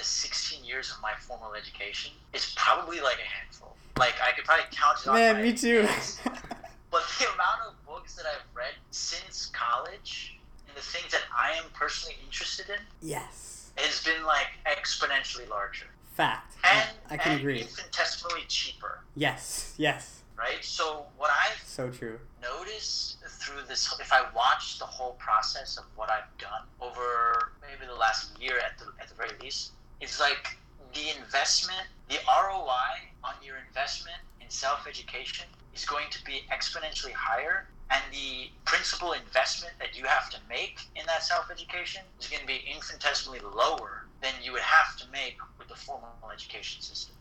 the 16 years of my formal education is probably like a handful. Like I could probably count it Man, my me too. hands. But the amount of books that I've read since college and the things that I am personally interested in yes. has been like exponentially larger Fact. and, I can and agree. infinitesimally cheaper, Yes. Yes. right? So what I've So true. notice through this, if I watch the whole process of what I've done over maybe the last year at the at the very least, is like the investment, the ROI on your investment in self education is going to be exponentially higher. And the principal investment that you have to make in that self education is going to be infinitesimally lower than you would have to make with the formal education system.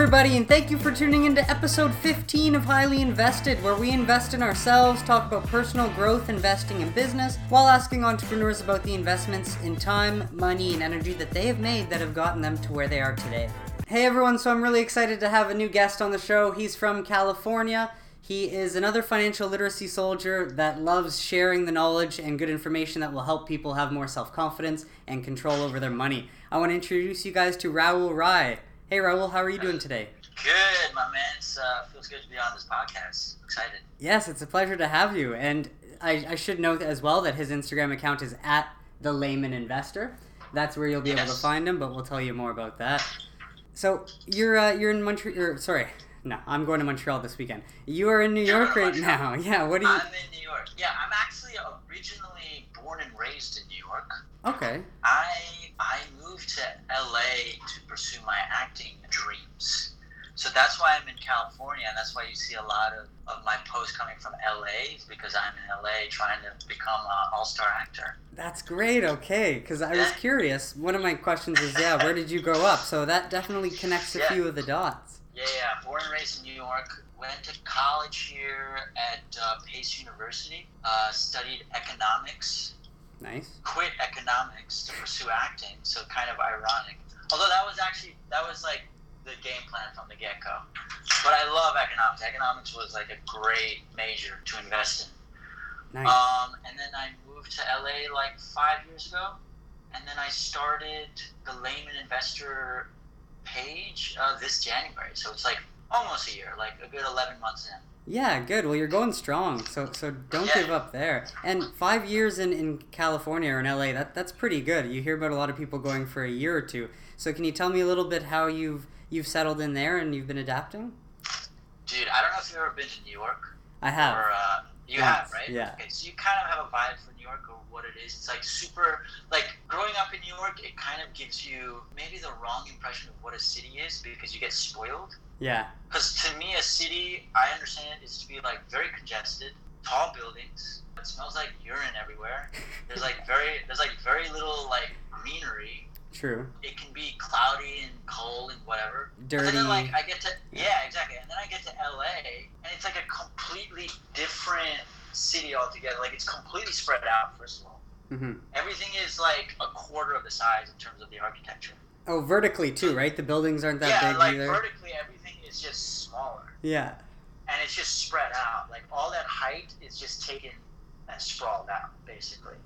Everybody? And thank you for tuning into episode 15 of Highly Invested, where we invest in ourselves, talk about personal growth, investing, in business, while asking entrepreneurs about the investments in time, money, and energy that they have made that have gotten them to where they are today. Hey, everyone, so I'm really excited to have a new guest on the show. He's from California. He is another financial literacy soldier that loves sharing the knowledge and good information that will help people have more self confidence and control over their money. I want to introduce you guys to Raul Rai. Hey, Raul, how are you doing today? Good, my man. It uh, feels good to be on this podcast. Excited. Yes, it's a pleasure to have you. And I, I should note as well that his Instagram account is at the layman investor. That's where you'll be able to find him, but we'll tell you more about that. So you're uh, you're in Montreal. Sorry, no, I'm going to Montreal this weekend. You are in New You're York right Montreal. now. Yeah. What do you? I'm in New York. Yeah, I'm actually originally born and raised in New York. Okay. I I moved to LA to pursue my acting dreams. So that's why I'm in California, and that's why you see a lot of, of my posts coming from LA, because I'm in LA trying to become an all star actor. That's great. Okay, because I was curious. One of my questions is, yeah, where did you grow up? So that definitely connects a Yeah. few of the dots. Yeah, yeah, born and raised in New York. Went to college here at uh, Pace University. Uh, studied economics. Nice. Quit economics to pursue acting. So kind of ironic. Although that was actually that was like the game plan from the get go. But I love economics. Economics was like a great major to invest in. Nice. Um, and then I moved to LA like five years ago, and then I started the Layman Investor page uh, this January. So it's like almost a year, like a good eleven months in. Yeah, good. Well, you're going strong, so so don't Yeah. give up there. And five years in, in California or in LA, that that's pretty good. You hear about a lot of people going for a year or two. So can you tell me a little bit how you've you've settled in there and you've been adapting? Dude, I don't know if you've ever been to New York. I have. Or, uh, you Once, have, right? yeah. Okay, so you kind of have a vibe for New York or what it is. It's like super, like growing up in New York, it kind of gives you maybe the wrong impression of what a city is because you get spoiled. Yeah. Because to me, a city, I understand it is to be like very congested, tall buildings. It smells like urine everywhere. There's like very, there's like very little like greenery. True. It can be cloudy and cold and whatever. But And then like I get to yeah exactly, and then I get to LA and it's like a completely different city altogether. Like it's completely spread out. First of all, mm-hmm. everything is like a quarter of the size in terms of the architecture. Oh, vertically too, right? The buildings aren't that yeah, big like either. vertically, everything is just smaller. yeah. and it's just spread out. Like all that height is just taken and sprawled out, basically.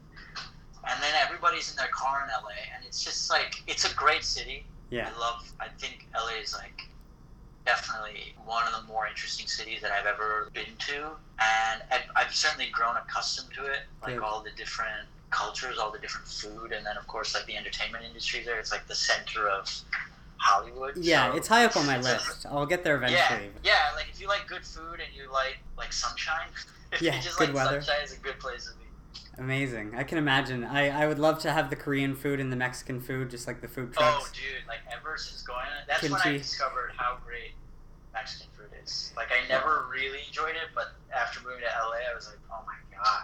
And then everybody's in their car in LA, and it's just like it's a great city. Yeah. I love. I think LA is like definitely one of the more interesting cities that I've ever been to, and I've, I've certainly grown accustomed to it. Like Good. all the different cultures, all the different food, and then of course like the entertainment industry there. It's like the center of Hollywood. Yeah, so it's high up on my list. I'll get there eventually. yeah. yeah, Like if you like good food and you like like sunshine, if Yeah, you just good like weather. sunshine, is a good place to be. Amazing. I can imagine. I, I would love to have the Korean food and the Mexican food, just like the food trucks. Oh, trucks. dude! Like ever since going, that's when I discovered how great Mexican food is. Like I never really enjoyed it, but after moving to LA, I was like, oh my god,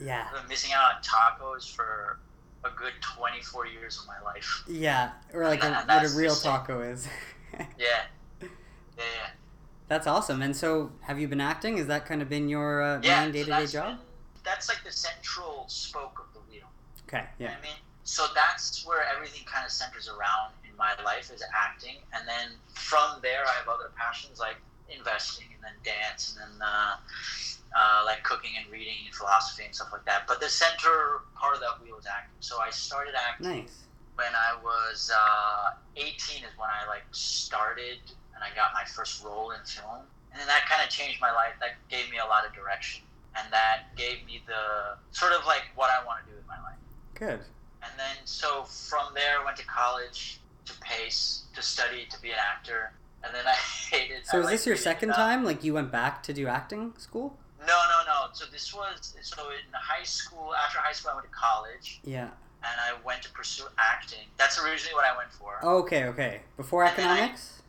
Yeah. I've been missing out on tacos for a good 24 years of my life. Yeah. Or like a, what a real taco is. Yeah, yeah, yeah. That's awesome. And so, have you been acting? Has that kind of been your uh, yeah main day to day job? been- that's like the central spoke of the wheel. Okay. You know Yeah. what I mean? so that's where everything kind of centers around in my life is acting, and then from there I have other passions like investing and then dance and then uh, like cooking and reading and philosophy and stuff like that. But the center part of that wheel is acting. So I started acting Nice. when I was uh, 18 is when I like started and I got my first role in film, and then that kind of changed my life. That gave me a lot of direction, and that gave me the sort of like what I want to do with my life. Good. And then so from there, I went to college to Pace to study to be an actor, and then I hated. So I is liked this your second time? Like you went back to do acting school? No, no, no. So this was so in high school. After high school, I went to college Yeah. and I went to pursue acting. That's originally what I went for. Okay, okay. Before And then I- economics?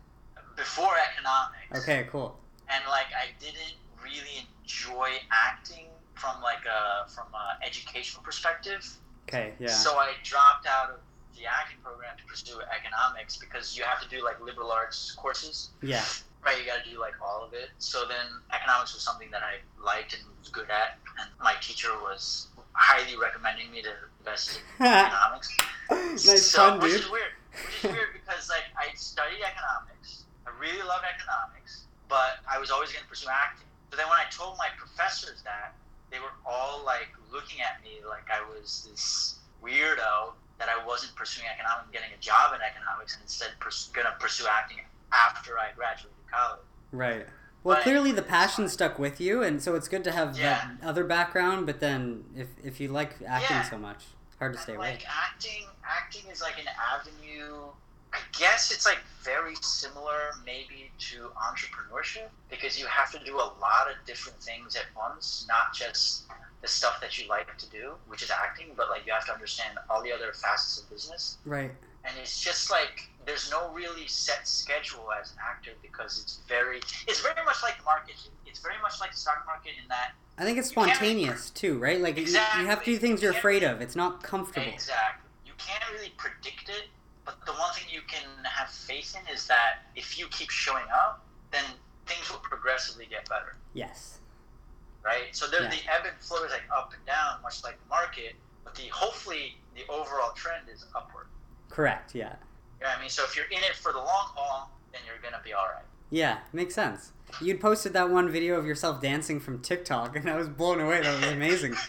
Before economics. Okay, cool. And like I didn't really enjoy acting from like a from a educational perspective. Okay, yeah. So I dropped out of the acting program to pursue economics because you have to do like liberal arts courses. Yeah. Right, you got to do like all of it. So then economics was something that I liked and was good at, and my teacher was highly recommending me to invest in economics. nice so, fun, which dude. is weird. Which is weird because like I studied economics. I really love economics, but I was always going to pursue acting. But then when I told my professors that, they were all like looking at me like I was this weirdo that I wasn't pursuing economics and getting a job in economics and instead pers- going to pursue acting after I graduated college. Right. Well, But clearly the passion stuck with you, and so it's good to have Yeah. that other background. But then, if if you like acting Yeah. so much, hard to stay away. like acting, acting is like an avenue. I guess it's like very similar, maybe to entrepreneurship because you have to do a lot of different things at once, not just the stuff that you like to do, which is acting, but like you have to understand all the other facets of business. Right. And it's just like there's no really set schedule as an actor because it's very, it's very much like the market. It's very much like the stock market in that I think it's You spontaneous too, right? Like you- you, have to do things you're afraid of. It's not comfortable. Exactly. You can't really predict it, but the one thing you can have faith in is that if you keep showing up, then things will progressively get better, Yes. right? So there, Yeah. the ebb and flow is like up and down, much like the market, but the hopefully the overall trend is upward. Correct. Yeah. You know I mean? So if you're in it for the long haul, then you're gonna be all right. Yeah. Makes sense. You'd posted that one video of yourself dancing from TikTok, and I was blown away. That was amazing.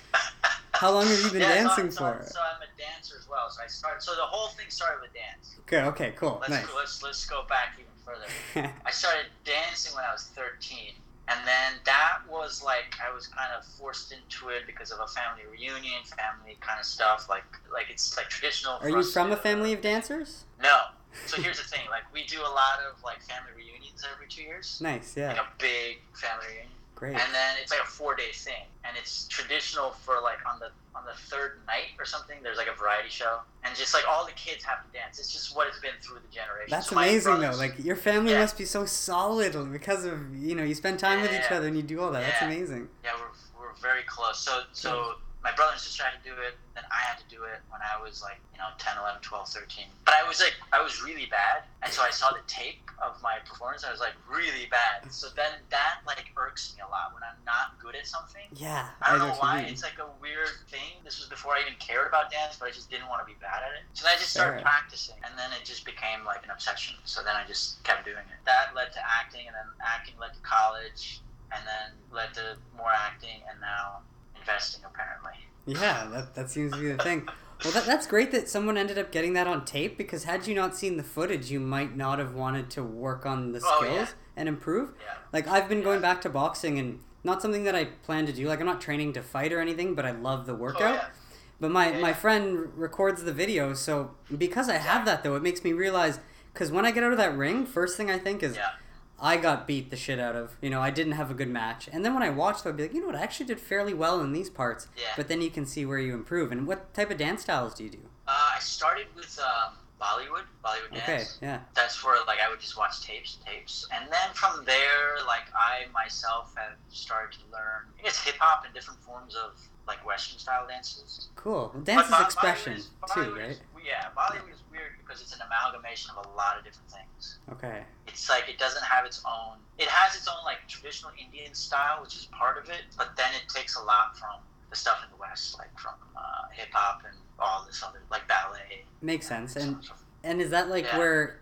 How long have you been Yeah, dancing so, for? So I'm a dancer as well. So I started. So the whole thing started with dance. Good. Okay. Cool. Let's nice. let's let's go back even further. I started dancing when I was 13. And then that was like I was kind of forced into it because of a family reunion, family kind of stuff. Like like it's like traditional. Are you from to- a family of dancers? No. So here's the thing: like we do a lot of like family reunions every two years, Nice. Yeah. Like a big family reunion, Great. and then it's like a four day thing, and it's traditional for like on the on the third night or something. There's like a variety show, and just like all the kids have to dance. It's just what it's been through the generations. That's So amazing though. Like your family Yeah. must be so solid because of you know you spend time with each other and you do all that. That's amazing. Yeah, we're, we're very close. So so my brother and sister had to do it, then I had to do it when I was like, you know, 10, 11, 12, 13. But I was like, I was really bad. And so I saw the tape of my performance. And I was like, really bad. So then that like irks me a lot when I'm not good at something. Yeah. I don't know know why. It's like a weird thing. This was before I even cared about dance, but I just didn't want to be bad at it. So then I just started Fair. practicing, and then it just became like an obsession. So then I just kept doing it. That led to acting, and then acting led to college, and then led to more acting, and now investing apparently. Yeah, that, that seems to be the thing. Well, that, that's great that someone ended up getting that on tape because had you not seen the footage, you might not have wanted to work on the Oh, skills yeah. and improve. Yeah. Like, I've been going back to boxing and not something that I plan to do. Like, I'm not training to fight or anything, but I love the Oh, workout. yeah. But my, Yeah, my yeah. friend records the video, so because I have that though, it makes me realize because when I get out of that ring, first thing I think is Yeah. I got beat the shit out of. You know, I didn't have a good match. And then when I watched, I'd be like, you know what, I actually did fairly well in these parts. Yeah. But then you can see where you improve. And what type of dance styles do you do? Uh, I started with um, Bollywood, Bollywood Okay, dance. yeah. That's where like I would just watch tapes, tapes, and then from there, like I myself have started to learn. I guess hip hop and different forms of like Western style dances. Cool. Well, dance But is expression Bollywood is- too, right? is- yeah, Bollywood is weird because it's an amalgamation of a lot of different things. Okay. It's like it doesn't have its own. It has its own like traditional Indian style, which is part of it, but then it takes a lot from the stuff in the West, like from uh, hip hop and all this other like ballet. Makes sense. And so- and is that like Yeah. where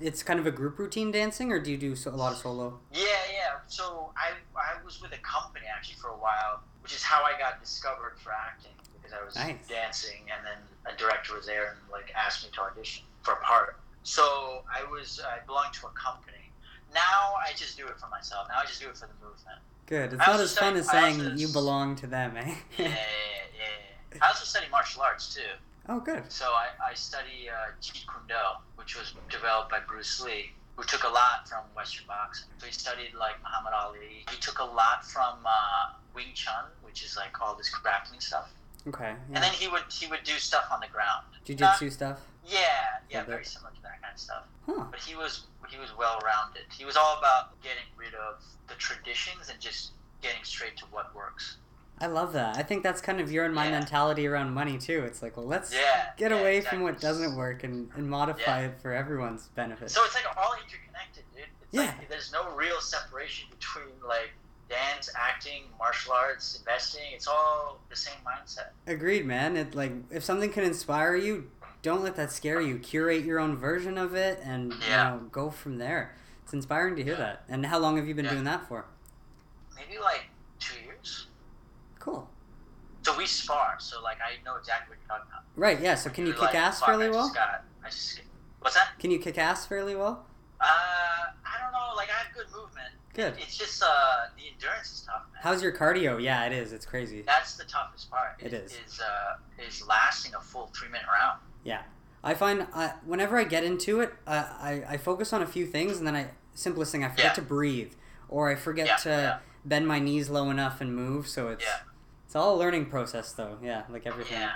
it's kind of a group routine dancing, or do you do a lot of solo? Yeah, yeah. So I I was with a company actually for a while, which is how I got discovered for acting because I was Nice. dancing, and then a director was there and like asked me to audition for a part. So I was I belonged to a company. Now I just do it for myself. Now I just do it for the movement. Good. It's I not as fun as saying also you belong to them, eh? Yeah, yeah, yeah. I also study martial arts too. oh, good. So I, I study uh, Jeet Kune Do, which was developed by Bruce Lee, who took a lot from Western boxing. So he studied like Muhammad Ali. He took a lot from uh, Wing Chun, which is like all this grappling stuff. Okay. And then he would he would do stuff on the ground. Jiu-jitsu stuff. Yeah, yeah, Yeah, very similar to that kind of stuff. Huh. But he was he was well rounded. He was all about getting rid of the traditions and just getting straight to what works. I love that. I think that's kind of your and my Yeah. mentality around money too. It's like, well, let's Yeah, get yeah, away exactly. from what doesn't work and, and modify Yeah. it for everyone's benefit. So it's like all interconnected, dude. It's Yeah. like there's no real separation between like dance, acting, martial arts, investing. It's all the same mindset. Agreed, man. It like if something can inspire you, don't let that scare you. Curate your own version of it, and Yeah. you know, go from there. It's inspiring to hear Yeah. that. And how long have you been Yeah. doing that for? Maybe like two years. Cool. So we spar, so like I know exactly what you're talking about. Right. Yeah. So can you You're kick like, ass "Fuck, fairly I well? Just got, just, what's that? Can you kick ass fairly well? Uh, I don't know. Like I have good movement. Good. It's just uh, the endurance is tough, man. How's your cardio? Yeah, it is. It's crazy. That's the toughest part. It is. Is uh, is lasting a full three minute round. Yeah, I find uh, whenever I get into it, uh, I I focus on a few things, and then I simplest thing I forget Yeah. to breathe, or I forget Yeah, to yeah. bend my knees low enough and move. So it's Yeah. it's all a learning process, though. Yeah, like everything. Yeah.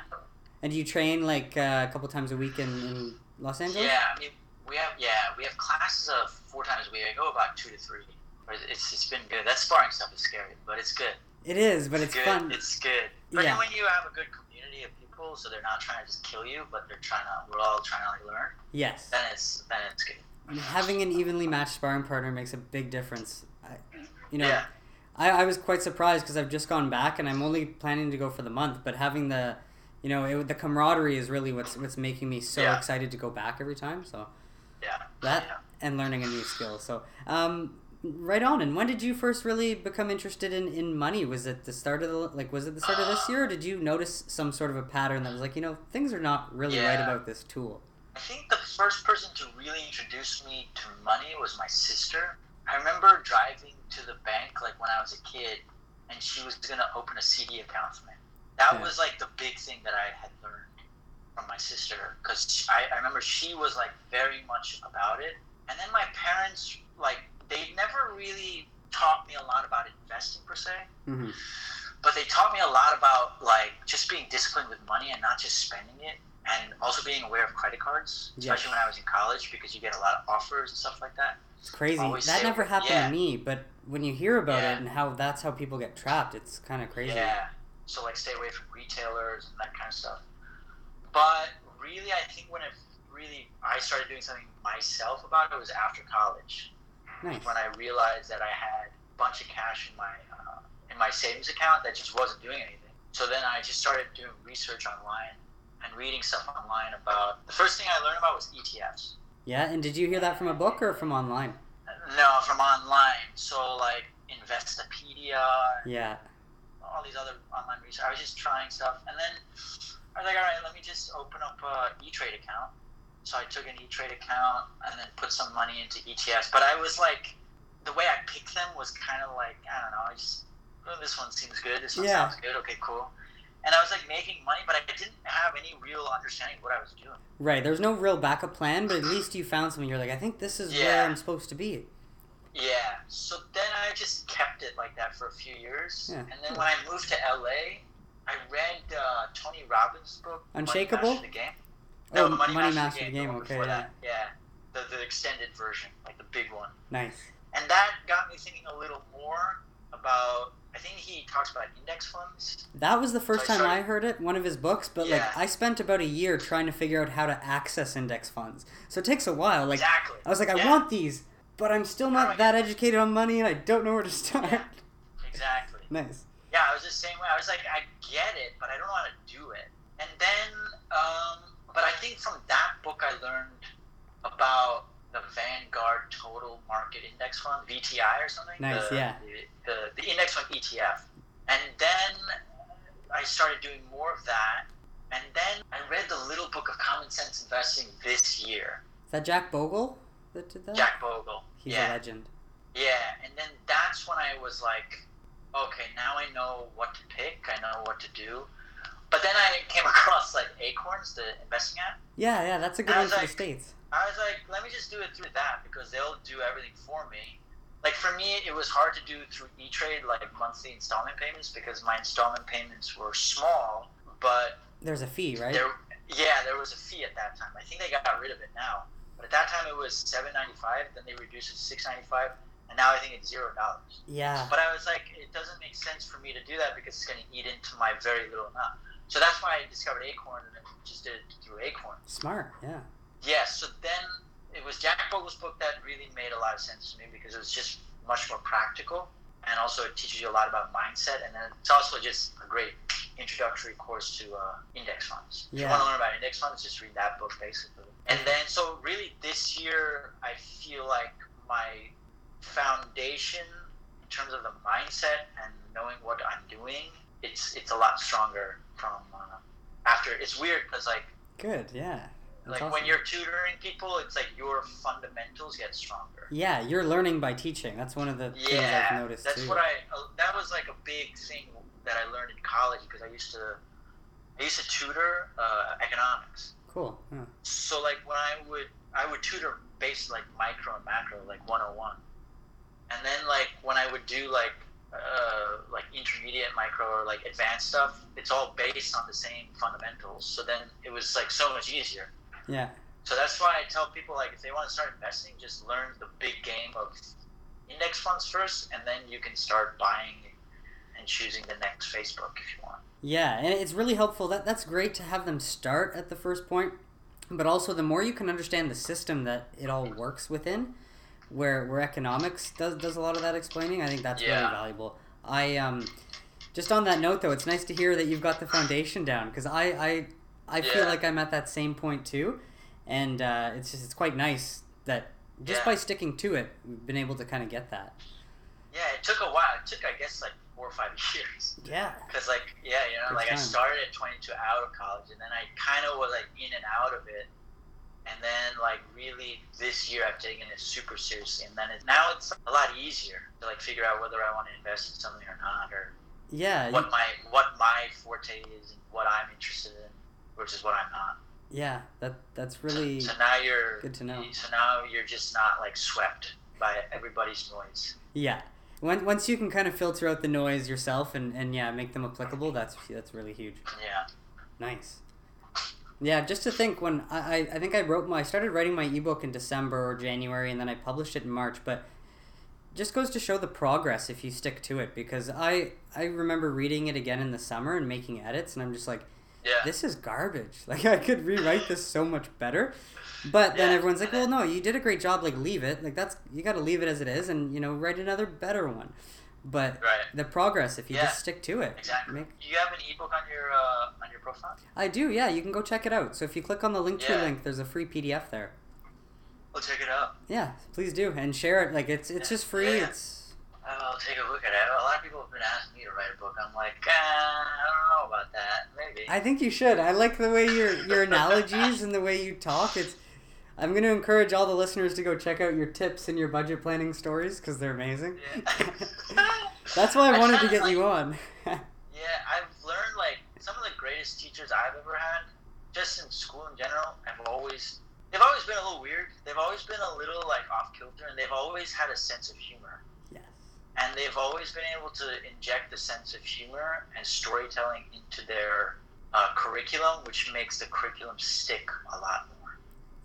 And do you train like uh, a couple times a week in, in Los Angeles? Yeah, I mean, we have yeah, we have classes of four times a week. I go about two to three. It's it's been good. That sparring stuff is scary, but it's good. It is, but it's good. fun. It's good. But Yeah. when you have a good community of people, so they're not trying to just kill you, but they're trying to. We're all trying to like learn. Yes. Then it's then it's good. Having an evenly matched sparring partner makes a big difference. I, you know, Yeah. I, I was quite surprised because I've just gone back and I'm only planning to go for the month, but having the, you know, it, the camaraderie is really what's what's making me so Yeah. excited to go back every time. So Yeah. that Yeah. and learning a new skill. So um, right on. And when did you first really become interested in, in money? Was it the start of the like was it the start of this year, or did you notice some sort of a pattern that was like you know things are not really right about this tool? I think the first person to really introduce me to money was my sister. I remember driving to the bank like when I was a kid, and she was gonna open a CD account for me. That Yeah. was like the big thing that I had learned from my sister because I, I remember she was like very much about it, and then my parents like they never really taught me a lot about investing per se Mm-hmm. but they taught me a lot about like just being disciplined with money and not just spending it and also being aware of credit cards especially when i was in college because you get a lot of offers and stuff like that It's crazy. That never happened yeah. to me, but when you hear about Yeah. it and how that's how people get trapped, it's kind of crazy. yeah so like stay away from retailers and that kind of stuff but really i think when it really i started doing something myself about it was after college Nice. when i realized that i had a bunch of cash in my uh, in my savings account that just wasn't doing anything so then i just started doing research online and reading stuff online about the first thing i learned about was etfs Yeah, and did you hear that from a book or from online? no from online so like investopedia Yeah. all these other online research i was just trying stuff and then i was like all right let me just open up a e-trade account so i took an e-trade account and then put some money into etfs but i was like the way i picked them was kind of like i don't know i just oh, this one seems good this one Yeah. sounds good okay cool and i was like making money but i didn't have any real understanding of what i was doing Right. There's no real backup plan, but at least you found something. You're like, I think this is where I'm supposed to be. Yeah. So then I just kept it like that for a few years. Yeah. And then when I moved to LA, I read uh, Tony Robbins' book, Unshakable? The Game. Oh, No, Money, Money Master, Master Game. Okay, yeah. that. Yeah. The, the extended version, like the big one. Nice. And that got me thinking a little more about. I think he talks about index funds. That was the first So time I started- heard it, one of his books, but Yeah. like I spent about a year trying to figure out how to access index funds. So it takes a while. Like exactly. I was like, I Yeah. want these, but I'm still not I that educated on money and I don't know where to start. Yeah. Exactly. nice. Yeah, I was the same way. I was like, I get it, but I don't know how to do it. And then, um, but I think from that book I learned about the Vanguard Total Market Index Fund, VTI or something. Nice, the, yeah. The, the, the index fund ETF. And then I started doing more of that. And then I read the little book of common sense investing this year. Is that Jack Bogle that did that? Jack Bogle. He's yeah. a legend. Yeah, and then that's when I was like, okay, now I know what to pick. I know what to do. But then I came across like Acorns, the investing app. Yeah, yeah, that's a good one for the states. I was like, let me just do it through that because they'll do everything for me. Like for me, it was hard to do through E Trade, like monthly installment payments, because my installment payments were small. But There's a fee, right? there, yeah, there was a fee at that time. I think they got rid of it now. But at that time, it was seven ninety five. Then they reduced it to six ninety five, and now I think it's zero dollars. Yeah. But I was like, it doesn't make sense for me to do that because it's going to eat into my very little amount. So that's why I discovered Acorn and just did it through Acorn. Smart. Yeah. Yeah, so then it was Jack Bogle's book that really made a lot of sense to me because it was just much more practical and also it teaches you a lot about mindset and then it's also just a great introductory course to uh, index funds. If you want to learn about index funds, just read that book basically. And then, so really this year, I feel like my foundation in terms of the mindset and knowing what I'm doing, it's it's a lot stronger from uh, after. It's weird because like Good. Yeah. That's like awesome. when you're tutoring people, it's like your fundamentals get stronger. Yeah, you're learning by teaching. That's one of the things I've Yeah, noticed that's too. what I. Uh, that was like a big thing that I learned in college because I used to, I used to tutor uh, economics. Cool. Yeah. So like when I would, I would tutor based like micro and macro, like 101, and then like when I would do like, uh, like intermediate micro or like advanced stuff, it's all based on the same fundamentals. So then it was like so much easier. Yeah. So that's why I tell people like if they want to start investing, just learn the big game of index funds first, and then you can start buying and choosing the next Facebook if you want. Yeah, and it's really helpful. That that's great to have them start at the first point, but also the more you can understand the system that it all works within, where where economics does does a lot of that explaining. I think that's really valuable. I um, just on that note though, it's nice to hear that you've got the foundation down because I I I feel like I'm at that same point too, and uh, it's just it's quite nice that just Yeah. by sticking to it, we've been able to kind of get that. Yeah, it took a while. It took I guess like four or five years. Yeah. Because like yeah, you know, Good like I started at 22 out of college, and then I kind of was like in and out of it. And then, like, really, this year I've taken it super seriously, and then it, now it's a lot easier to like figure out whether I want to invest in something or not, or Yeah. you- what my what my forte is and what I'm interested in versus what I'm not. yeah. That that's really So now you're good to know. So now you're just not like swept by everybody's noise. Yeah. When, once you can kind of filter out the noise yourself and, and yeah, make them applicable, mm-hmm. that's that's really huge. Yeah. Nice. Yeah, just to think when I, I, think I wrote my I started writing my ebook in December or January and then I published it in March, but just goes to show the progress if you stick to it because I I remember reading it again in the summer and making edits and I'm just like Yeah. this is garbage. Like I could rewrite this so much better. But then Yeah. everyone's like, "Well, no, you did a great job. Like leave it. Like that's you got to leave it as it is and, you know, write another better one." But Right. the progress if you Yeah. just stick to it. Exactly. Make, Do you have an ebook on your uh, on your profile? I do. Yeah, you can go check it out. So if you click on the link Yeah. link, there's a free PDF there. We'll check it out. Yeah, please do and share it. Like it's it's just free. Yeah. It's I'll take a look at it. A lot of people have been asking me to write a book. I'm like, uh, I don't know about that. Maybe. I think you should. I like the way your your analogies and the way you talk. It's I'm going to encourage all the listeners to go check out your tips and your budget planning stories because they're amazing. Yeah. That's why I wanted to get like- you on. Yeah, I've learned like some of the greatest teachers I've ever had, just in school in general, have always they've always been a little weird. They've always been a little like off kilter, and they've always had a sense of humor. yes. And they've always been able to inject the sense of humor and storytelling into their uh, curriculum, which makes the curriculum stick a lot more.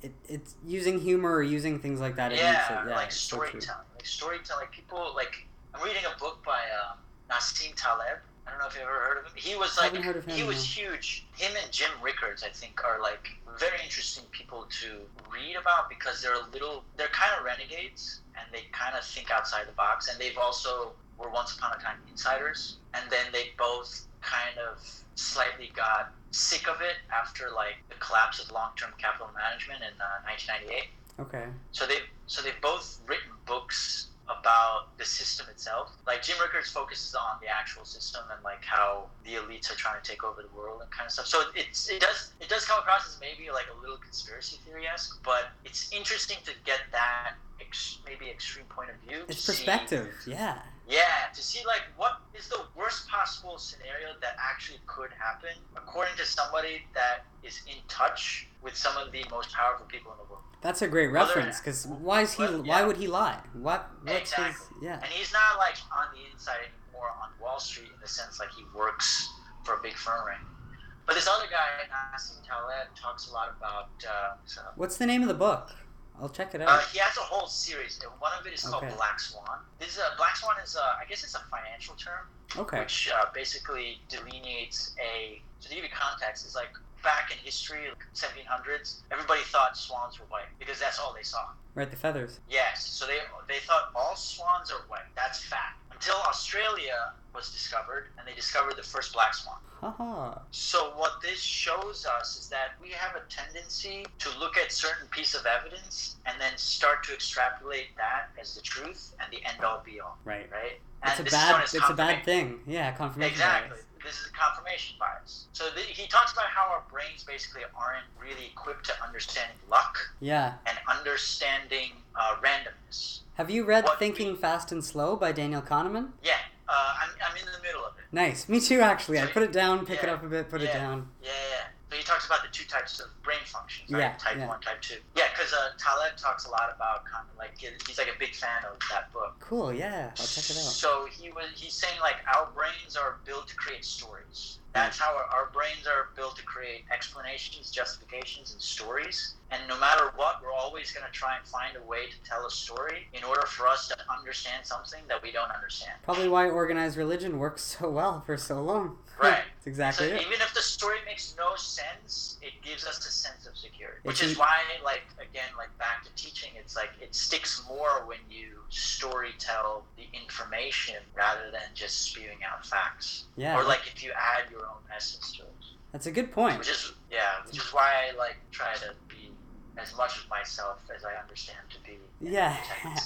It, it's using humor or using things like that. Yeah, it, yeah, like it's so true. storytelling. like storytelling. Like people like I'm reading a book by um, Nassim Taleb. I don't know if you've ever heard of him. He was like heard of him, he was no. huge. Him and Jim Rickards, I think, are like very interesting people to read about because they're a little they're kind of renegades and they kind of think outside the box and they've also were once upon a time insiders, and then they both kind of slightly got sick of it after like the collapse of long-term capital management in uh, 1998. Okay. So they so they've both written books about the system itself. Like Jim Rickards focuses on the actual system and like how the elites are trying to take over the world and kind of stuff. So it's it does it does come across as maybe like a little conspiracy theory esque, but it's interesting to get that ex- maybe extreme point of view. It's to see- perspective. Yeah. Yeah, to see like what is the worst possible scenario that actually could happen, according to somebody that is in touch with some of the most powerful people in the world. That's a great reference because why is he? Well, Why would he lie? What? What's Exactly. his? Yeah. And he's not like on the inside anymore on Wall Street in the sense like he works for a big firm right. But this other guy, Nassim Taleb, talks a lot about. Uh, so, What's the name of the book? I'll check it out. uh, he has a whole series. and One of it is called Okay. Black Swan. This is a, Black Swan is a, I guess it's a financial term. okay. which uh, basically delineates a. So to give you context, it's like back in history, like 1700s, everybody thought swans were white because that's all they saw. Right. The feathers. Yes, so they they thought all swans are white. That's fact. Until Australia was discovered, and they discovered the first black swan. Haha. So what this shows us is that we have a tendency to look at certain piece of evidence and then start to extrapolate that as the truth and the end all be all, Right. right? It's a bad. It's a bad thing. Yeah. Confirmation. Exactly. bias. This is a confirmation bias. So the, he talks about how our brains basically aren't really equipped to understanding luck Yeah. and understanding uh, randomness. Have you read What Thinking Fast and Slow by Daniel Kahneman? Yeah, uh, I'm, I'm in the middle of it. Nice. Me too. Actually, I put it down, pick it up a bit, put it down. Yeah, yeah. So he talks about the two types of brain functions, right? Yeah, type yeah. 1, type 2. Yeah, because uh, Taleb talks a lot about kind of like, he's like a big fan of that book. Cool. Yeah. I'll check it out. So he was he's saying like our brains are built to create stories. That's how our, our brains are built to create explanations, justifications, and stories. And no matter what, we're always going to try and find a way to tell a story in order for us to understand something that we don't understand. Probably why organized religion works so well for so long. Right. That's exactly so it. even if the story makes no sense, it gives us a sense of security. If Which is why, like again, like back to teaching, it's like it sticks more when you story tell the information rather than just spewing out facts. Yeah. or like if you add your own essence to it. That's a good point. Which is yeah, which is why I like try to be as much of myself as I understand to be Yeah.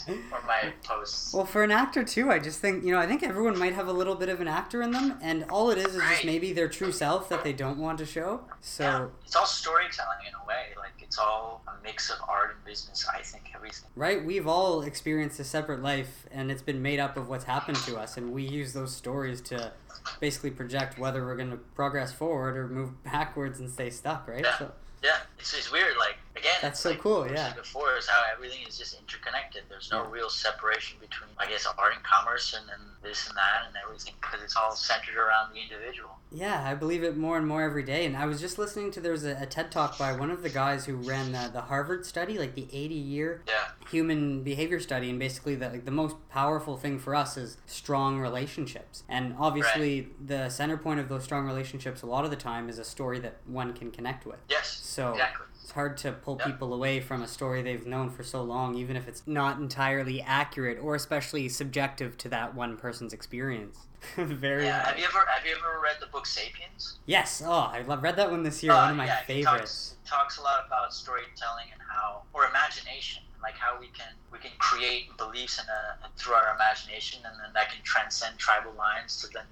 or my posts. Well, for an actor too, I just think you know I think everyone might have a little bit of an actor in them, and all it is is just maybe their true self that they don't want to show. So yeah, it's all storytelling in a way. Like it's all a mix of art and business. I think everything. right, we've all experienced a separate life, and it's been made up of what's happened to us, and we use those stories to basically project whether we're going to progress forward or move backwards and stay stuck. Right. Yeah. So Yeah, it's, it's weird. Like again, That's so like cool, yeah. Before is how everything is just interconnected. There's no Yeah. real separation between, I guess, art and commerce and then this and that and everything because it's all centered around the individual. Yeah, I believe it more and more every day. And I was just listening to there was a, a TED talk by one of the guys who ran the, the Harvard study, like the 80 year Yeah, human behavior study, and basically the like, the most powerful thing for us is strong relationships. And obviously, the center point of those strong relationships a lot of the time is a story that one can connect with. yes, So exactly. It's hard to pull Yeah. people away from a story they've known for so long, even if it's not entirely accurate or especially subjective to that one person's experience. Very. Yeah, have you ever have you ever read the book *Sapiens*? Yes. Oh, I love, read that one this year. Uh, one of my yeah, favorites. Talks, talks a lot about storytelling and how, or imagination, like how we can we can create beliefs in a, through our imagination, and then that can transcend tribal lines to then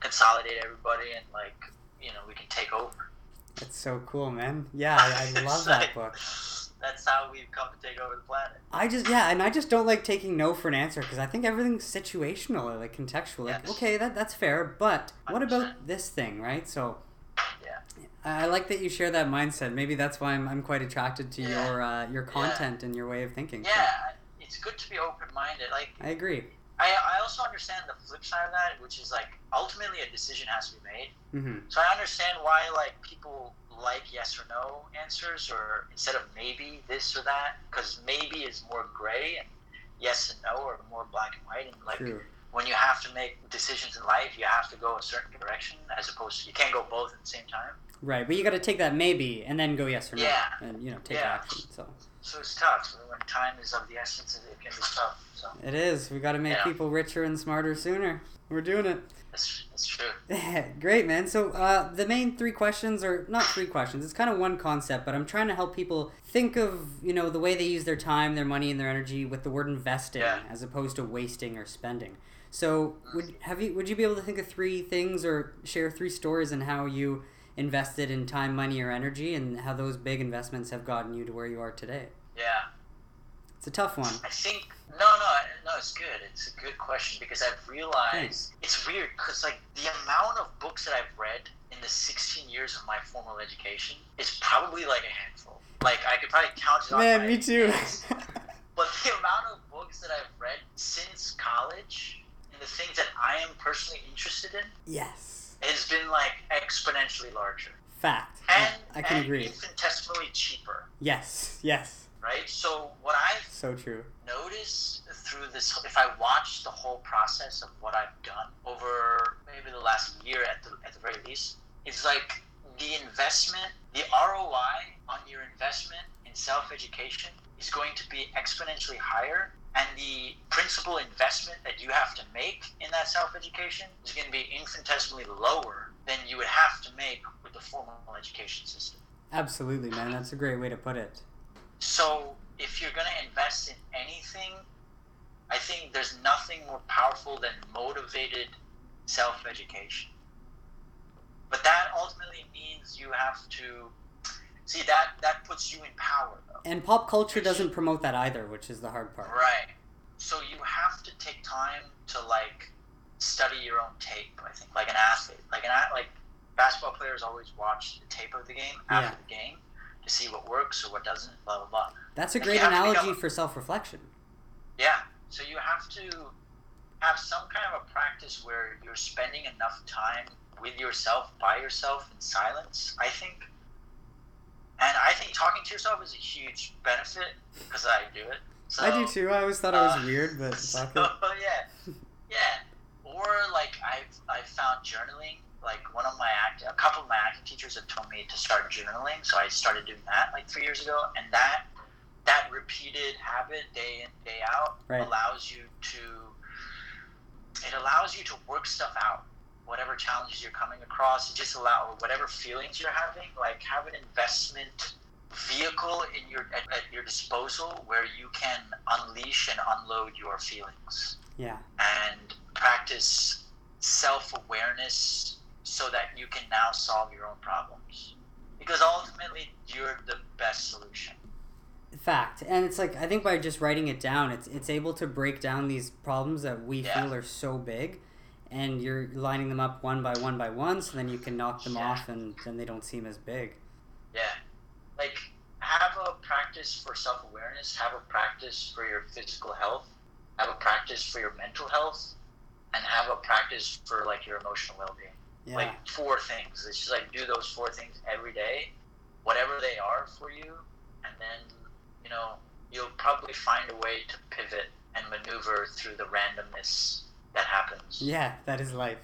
consolidate everybody, and like you know we can take over. That's so cool, man. Yeah, I, I love that book. That's how we've come to take over the planet. I just yeah, and I just don't like taking no for an answer because I think everything's situational or like contextual. Like, okay, that that's fair, but what about 100%. this thing, right? So, Yeah. I like that you share that mindset. Maybe that's why I'm, I'm quite attracted to Yeah. your uh, your content and your way of thinking. So, Yeah, it's good to be open minded. Like I agree. I, I also understand the flip side of that, which is like ultimately a decision has to be made. hmm So I understand why like people like yes or no answers, or instead of maybe this or that, because maybe is more gray and yes and no are more black and white. And like True. when you have to make decisions in life, you have to go a certain direction, as opposed to you can't go both at the same time. Right, but you got to take that maybe and then go yes or no, Yeah. and you know take Yeah. action. So So it's tough. When time is of the essence, it can be tough. So it is. We got to make Yeah. people richer and smarter sooner. We're doing it. that's, that's true. Great, man. So uh, the main three questions are not three questions. It's kind of one concept, but I'm trying to help people think of you know the way they use their time, their money, and their energy with the word investing Yeah. as opposed to wasting or spending. So would have you would you be able to think of three things or share three stories on how you invested in time, money, or energy, and how those big investments have gotten you to where you are today? Yeah. It's a tough one. I think no, no, no. It's good. It's a good question because I've realized Thanks. it's weird because like the amount of books that I've read in the 16 years of my formal education is probably like a handful. Like I could probably count it on Man, my me too. hands. But the amount of books that I've read since college and the things that I am personally interested in yes. Has been like exponentially larger Fact. and I can and agree. infinitesimally cheaper. Yes. Yes. Right. So what I've So true. notice through this if i watch the whole process of what i've done over maybe the last year at the, at the very least it's like the investment the roi on your investment in self-education is going to be exponentially higher and the principal investment that you have to make in that self-education is going to be infinitesimally lower than you would have to make with the formal education system Absolutely, man. That's a great way to put it. so if you're going to invest in anything, I think there's nothing more powerful than motivated self education. But that ultimately means you have to see that that puts you in power though. And pop culture doesn't promote that either, which is the hard part. Right. So you have to take time to like study your own tape, I think, like an athlete. Like an like basketball players always watch the tape of the game after the game to see what works or what doesn't, blah blah blah. That's a great you have to analogy become- for self reflection. Yeah. So you have to have some kind of a practice where you're spending enough time with yourself, by yourself, in silence, I think. And I think talking to yourself is a huge benefit because I do it. So, I do too. I always thought it was uh, weird, but So, fuck it. yeah. Yeah. Or like I've, I've found journaling. Like one of my act, a couple of my acting teachers have told me to start journaling, so I started doing that like three years ago, and that that repeated habit day in day out Right. allows you to it allows you to work stuff out whatever challenges you're coming across just allow or whatever feelings you're having like have an investment vehicle in your at, at your disposal where you can unleash and unload your feelings Yeah. and practice self-awareness so that you can now solve your own problems because ultimately you're the best solution Fact. And it's like I think by just writing it down, it's it's able to break down these problems that we Yeah. feel are so big and you're lining them up one by one by one so then you can knock them Yeah. off and then they don't seem as big. Yeah. Like, have a practice for self awareness, have a practice for your physical health, have a practice for your mental health, and have a practice for, like, your emotional well being. Yeah. Like, four things. It's just like do those four things every day, whatever they are for you, and then, you know, you'll probably find a way to pivot and maneuver through the randomness that happens. Yeah, that is life.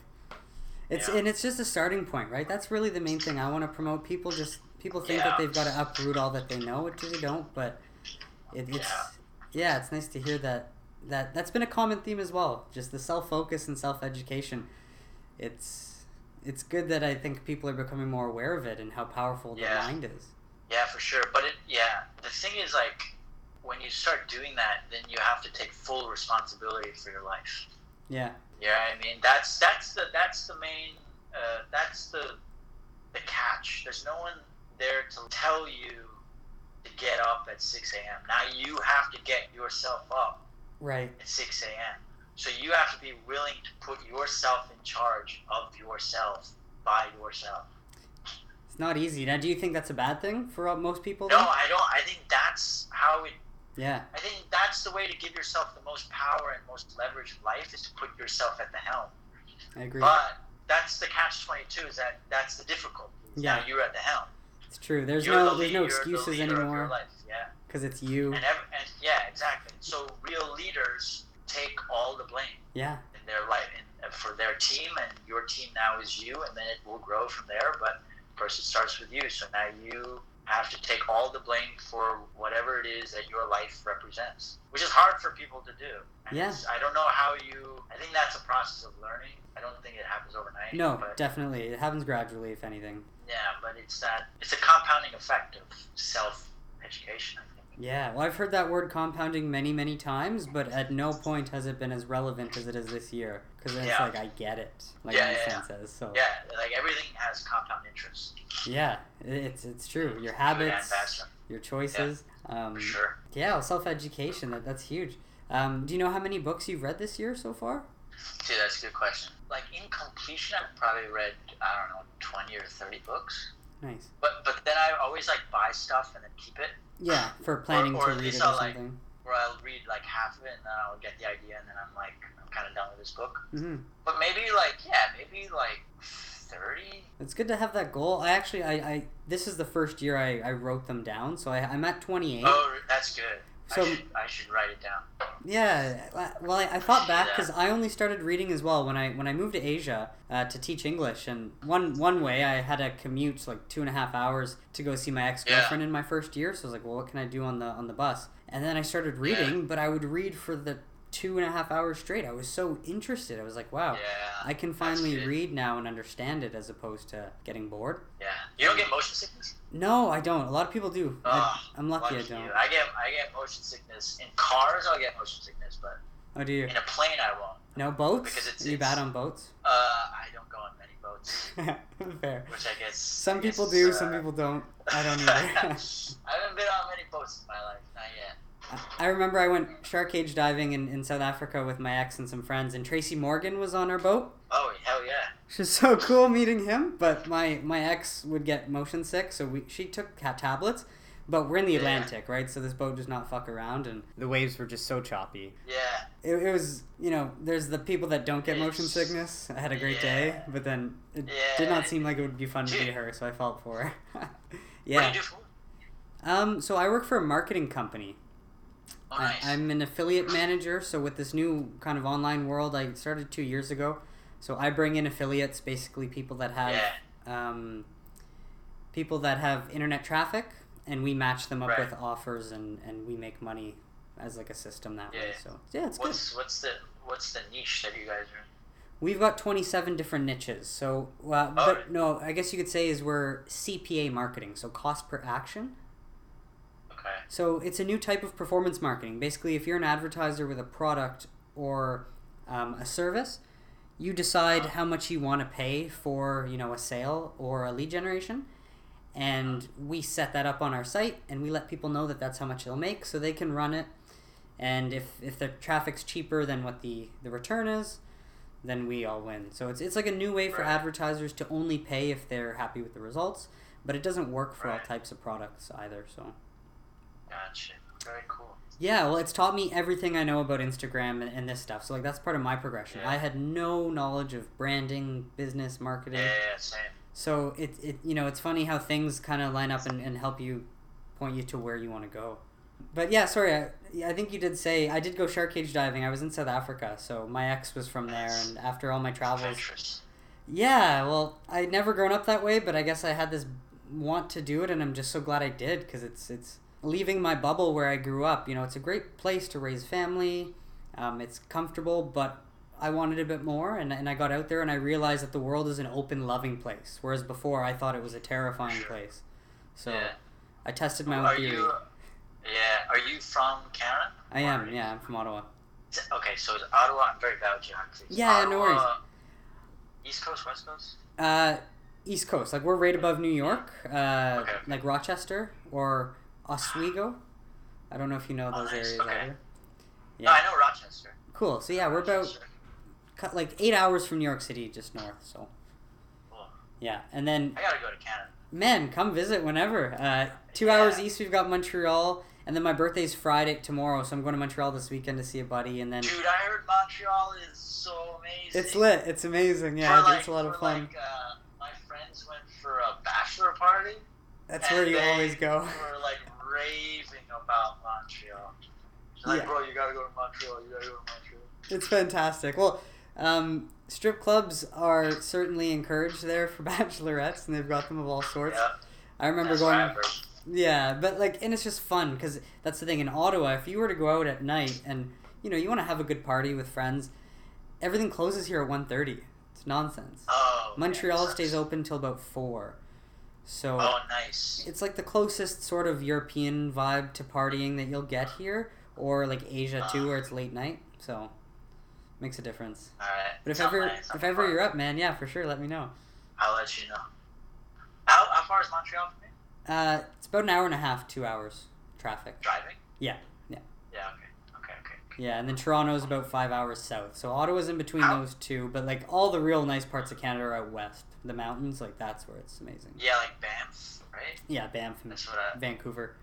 It's Yeah. and it's just a starting point, right? That's really the main thing I want to promote. People just people think Yeah. that they've got to uproot all that they know, which they don't. But it, it's Yeah. yeah. it's nice to hear that that that's been a common theme as well. Just the self focus and self education. It's it's good that I think people are becoming more aware of it and how powerful the mind is. Yeah, for sure. But it, yeah, the thing is, like, when you start doing that, then you have to take full responsibility for your life. Yeah, Yeah, I mean, that's that's the that's the main uh, that's the the catch. There's no one there to tell you to get up at 6 a.m. Now you have to get yourself up right. at 6 a.m. So you have to be willing to put yourself in charge of yourself by yourself. It's not easy. Now, do you think that's a bad thing for uh, most people? No, then? I don't. I think that's how it Yeah, I think that's the way to give yourself the most power and most leverage in life is to put yourself at the helm. I agree. But that's the catch twenty two is that that's the difficulty. is Yeah. Now you're at the helm. It's true. There's you're no the there's no the excuses your anymore life, Yeah. because it's you. And, ev- and yeah, exactly. So real leaders take all the blame Yeah, in their life in, uh, for their team, and your team now is you, and then it will grow from there. But First, it starts with you. So now you have to take all the blame for whatever it is that your life represents, which is hard for people to do. And Yeah. I don't know how you. I think that's a process of learning. I don't think it happens overnight. No, but, definitely. It happens gradually, if anything. Yeah, but it's that. It's a compounding effect of self education. I think. Yeah, well, I've heard that word compounding many, many times, but at no point has it been as relevant as it is this year. Because it's Yeah. like, I get it, like Yeah, Einstein yeah, says. So, Yeah, like everything has compound interest. yeah, it's, it's true. Your habits, your choices. Um, sure. Yeah, well, self education, that, that's huge. Um, do you know how many books you've read this year so far? Dude, that's a good question. Like in completion, I've probably read I don't know twenty or thirty books. Nice. But but then I always like buy stuff and then keep it, Yeah, for planning or to at read it or like, something. or I'll read like half of it and then I'll get the idea and then I'm like I'm kind of done with this book. hmm But maybe like yeah, maybe like thirty. It's good to have that goal. I actually, I, I this is the first year I, I wrote them down, so I, I'm at 28. Oh, that's good. So- I should I should write it down. Yeah, well, I, I thought back Yeah. because I only started reading as well when I when I moved to Asia uh, to teach English, and one one way I had a commute like two and a half hours to go see my ex girlfriend in my first year. So I was like, well, what can I do on the on the bus? And then I started reading, but I would read for the two and a half hours straight. I was so interested. I was like, wow, Yeah. I can finally read now and understand it as opposed to getting bored. Yeah. You don't get motion sickness. No, I don't. A lot of people do. I, I'm lucky, Lucky I don't. you. I get I get motion sickness in cars. I'll get motion sickness, but Oh, do you? in a plane I won't. No boats? Because it's- Are you bad on boats? Uh, I don't go on many boats, Fair. which I guess Some I guess people do, uh, some people don't. I don't either. I haven't been on many boats in my life, not yet. I remember I went shark cage diving in, in South Africa with my ex and some friends, and Tracy Morgan was on our boat. Oh hell yeah! Which was so cool meeting him. But my, my ex would get motion sick, so we she took cat tablets. But we're in the Yeah. Atlantic, right? So this boat does not fuck around, and the waves were just so choppy. Yeah, It, it was, you know, there's the people that don't get motion sickness. I had a great day, but then it Yeah. did not seem like it would be fun to be her, so I felt for her. What yeah. do you do for? Um, so I work for a marketing company. Oh, I, nice. I'm an affiliate manager. So with this new kind of online world, I started two years ago. So I bring in affiliates, basically people that have yeah, um, people that have internet traffic, and we match them up Right. with offers, and and we make money as like a system that way. Yeah. So yeah, it's good. what's what's the what's the niche that you guys are in? We've got 27 different niches. So, uh, Oh. but no, I guess you could say is we're CPA marketing, so cost per action. Okay. So it's a new type of performance marketing. Basically, if you're an advertiser with a product or um, a service, you decide how much you want to pay for, you know, a sale or a lead generation, and we set that up on our site, and we let people know that that's how much they'll make, so they can run it. And if if the traffic's cheaper than what the the return is, then we all win. So it's it's like a new way for Right. advertisers to only pay if they're happy with the results, but it doesn't work for all types of products either. So. Gotcha. Very cool. Yeah, well, it's taught me everything I know about Instagram and, and this stuff. So, like, that's part of my progression. Yeah. I had no knowledge of branding, business, marketing. Yeah, yeah, same. So, it, it you know, it's funny how things kind of line up and, and help you point you to where you want to go. But yeah, sorry, I, I think you did say I did go shark cage diving. I was in South Africa, so my ex was from there, and after all my travels, yeah, well, I'd never grown up that way, but I guess I had this want to do it, and I'm just so glad I did because it's it's leaving my bubble where I grew up. You know, it's a great place to raise family. Um, it's comfortable, but I wanted a bit more, and, and I got out there and I realized that the world is an open, loving place, whereas before I thought it was a terrifying Sure. place. So yeah. I tested my own Are theory. you? Yeah. Are you from Canada? I am, Or- yeah, I'm from Ottawa. Okay, so it's Ottawa. I'm very bad with geography. Yeah, no worries. East Coast, West Coast. Uh, East Coast, like we're right above New York, uh, Okay. like Rochester or Oswego. I don't know if you know Oh, those nice. areas Okay. either. No, I know Rochester. Cool. So yeah, we're about cut like eight hours from New York City, just north. So Cool. yeah, and then I gotta go to Canada. man, come visit whenever. Uh, two Yeah. hours east, we've got Montreal, and then my birthday's Friday tomorrow, so I'm going to Montreal this weekend to see a buddy, and then Dude, I heard Montreal is so amazing. it's lit. It's amazing. Yeah, like, it's a lot of fun. Like, uh, my friends went for a bachelor party. That's where you always go. Were like raving about Montreal. She's like, Yeah. bro, you gotta go to Montreal. You gotta go to Montreal. It's fantastic. Well, Um, strip clubs are certainly encouraged there for bachelorettes, and they've got them of all sorts. Yeah, I remember that's going. Yeah, but like, and it's just fun because that's the thing in Ottawa. If you were to go out at night and you know you want to have a good party with friends, everything closes here at 1.30. It's nonsense. Oh, Montreal yeah, stays open till about four, so Oh, nice. it's like the closest sort of European vibe to partying that you'll get here, or like Asia too, where it's late night. So makes a difference. All right. But if ever nice. if ever you're up, man, yeah, for sure, let me know. I'll let you know. How, how far is Montreal from me? Uh, it's about an hour and a half, two hours traffic. Driving? Yeah, yeah. Yeah, okay. Okay, okay. okay. Yeah, and then Toronto is about five hours south. So Ottawa's in between How- those two, but like all the real nice parts of Canada are out west. The mountains, like that's where it's amazing. Yeah, like Banff, right? Yeah, Banff That's what I. Vancouver.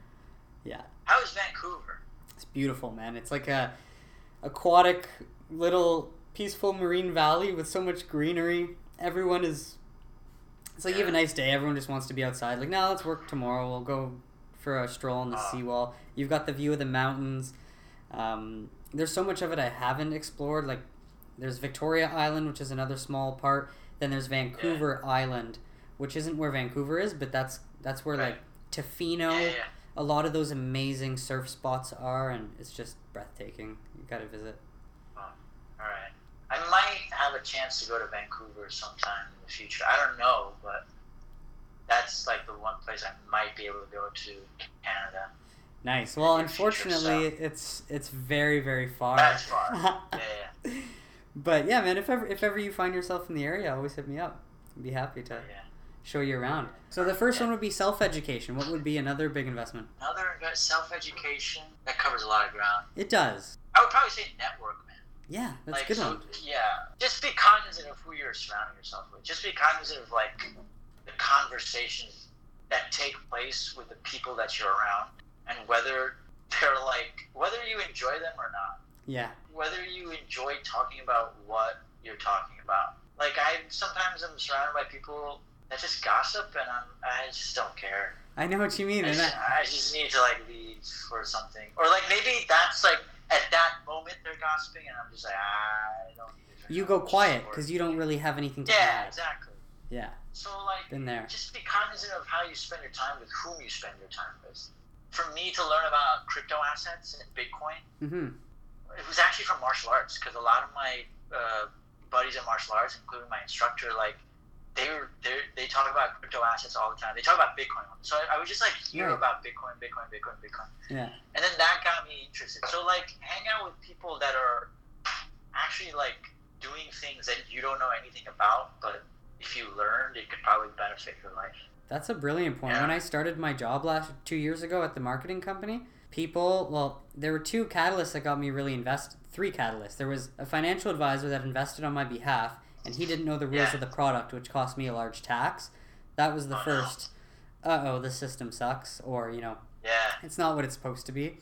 Yeah, How is Vancouver? it's beautiful, man. It's like a aquatic little peaceful marine valley with so much greenery. Everyone is. It's like you have a nice day. Everyone just wants to be outside. Like, now let's work tomorrow. We'll go for a stroll on the Ah. seawall. You've got the view of the mountains. Um, there's so much of it I haven't explored. Like, there's Victoria Island, which is another small part. Then there's Vancouver Island, which isn't where Vancouver is, but that's that's where Right. like Tofino, Yeah, yeah, yeah. a lot of those amazing surf spots are, and it's just breathtaking. You gotta visit. All right. I might have a chance to go to Vancouver sometime in the future. I don't know, but that's like the one place I might be able to go to Canada. Nice. Well, Your future unfortunately, it's it's very very far. That's far. Yeah, yeah. But yeah, man, if ever if ever you find yourself in the area, always hit me up. I'd be happy to yeah. show you around. So the first Yeah. one would be self education. What would be another big investment? Another self education that covers a lot of ground. It does. I would probably say network, man. Yeah, that's like, a good so, one. Yeah. Just be cognizant of who you're surrounding yourself with. Just be cognizant of like the conversations that take place with the people that you're around and whether they're like whether you enjoy them or not. Yeah. Whether you enjoy talking about what you're talking about. Like I sometimes I'm surrounded by people that just gossip and I'm I just don't care. I know what you mean. I just, I just need to like leave for something. Or like maybe that's like at that moment they're gossiping and I'm just like I don't you go quiet because you don't really have anything to Yeah, add. exactly. Yeah, So like been there. just be cognizant of how you spend your time with whom you spend your time with. For me to learn about crypto assets and Bitcoin, Mm-hmm. It was actually from martial arts because a lot of my uh, buddies in martial arts, including my instructor, like they were they they talk about crypto assets all the time. They talk about Bitcoin. So I, I would just like hear Right. about Bitcoin, Bitcoin, Bitcoin, Bitcoin. Yeah. And then that got me interested. So like hang out with people that are actually like doing things that you don't know anything about, but if you learned, it could probably benefit your life. That's a brilliant point. Yeah. When I started my job last two years ago at the marketing company, people, well, there were two catalysts that got me really invested. Three catalysts. There was a financial advisor that invested on my behalf, and he didn't know the rules Yeah. of the product, which cost me a large tax. That was the Oh, no. first. Uh oh, the system sucks, or you know, Yeah. it's not what it's supposed to be,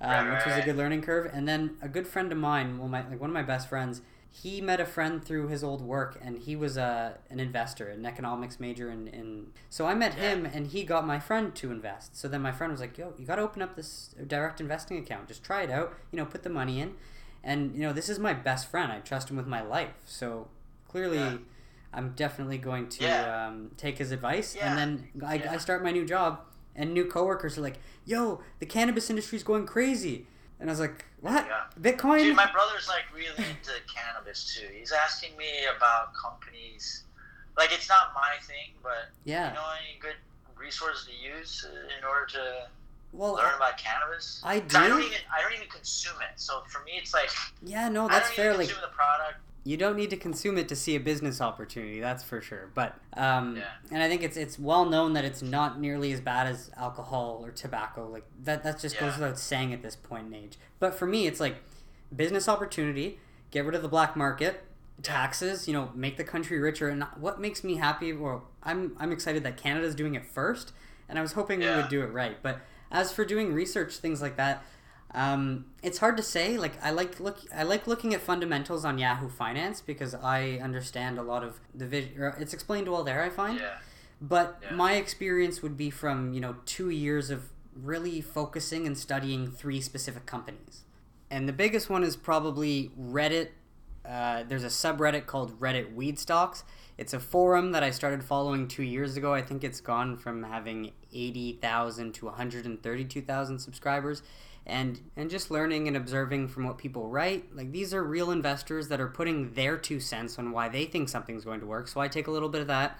um, Right, which right, was a good learning curve. And then a good friend of mine, well, my like one of my best friends, he met a friend through his old work, and he was a an investor, an economics major, in, in so I met Yeah. him, and he got my friend to invest. So then my friend was like, "Yo, you got to open up this direct investing account. Just try it out. You know, put the money in." And you know, this is my best friend. I trust him with my life. So clearly. Yeah. I'm definitely going to Yeah. um, take his advice, and then I. I start my new job, and new coworkers are like, "Yo, the cannabis industry is going crazy," and I was like, "What? Yeah. Bitcoin?" Dude, my brother's like really into cannabis too. He's asking me about companies. Like it's not my thing, but yeah. you know any good resources to use in order to well, learn about cannabis? I 'Cause I don't even I don't even consume it. So for me, it's like yeah, no, I that's don't fair. even Like, consume the product. You don't need to consume it to see a business opportunity. That's for sure. But um, Yeah. and I think it's it's well known that it's not nearly as bad as alcohol or tobacco. Like that that just goes without saying at this point in age. But for me, it's like business opportunity. Get rid of the black market. Taxes, you know, make the country richer. And what makes me happy, well, I'm I'm excited that Canada's doing it first, and I was hoping we would do it right. But as for doing research, things like that, um, it's hard to say. Like I like look, I like looking at fundamentals on Yahoo Finance because I understand a lot of the vision. It's explained well there. I find, Yeah. but Yeah. my experience would be from you know two years of really focusing and studying three specific companies, and the biggest one is probably Reddit uh, there's a subreddit called Reddit Weed Stocks. It's a forum that I started following two years ago. I think it's gone from having 80,000 to 132,000 subscribers. And, and just learning and observing from what people write. Like, these are real investors that are putting their two cents on why they think something's going to work. So I take a little bit of that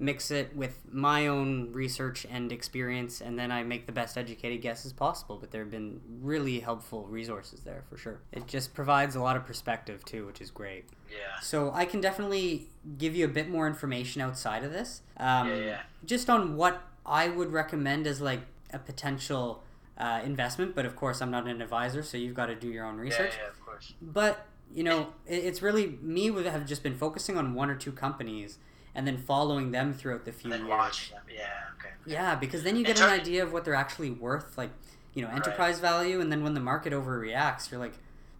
mix it with my own research and experience, and then I make the best educated guesses possible. But there have been really helpful resources there for sure. It just provides a lot of perspective too, which is great. Yeah. So I can definitely give you a bit more information outside of this. Um, Yeah, yeah. Just on what I would recommend as like a potential uh, investment, but of course I'm not an advisor, so you've got to do your own research. yeah, yeah of course. But you know, it- it's really me would have just been focusing on one or two companies and then following them throughout the few years. watching them. Yeah. Okay. Yeah, because then you get an idea of what they're actually worth, like you know, Right. enterprise value, and then when the market overreacts, you're like,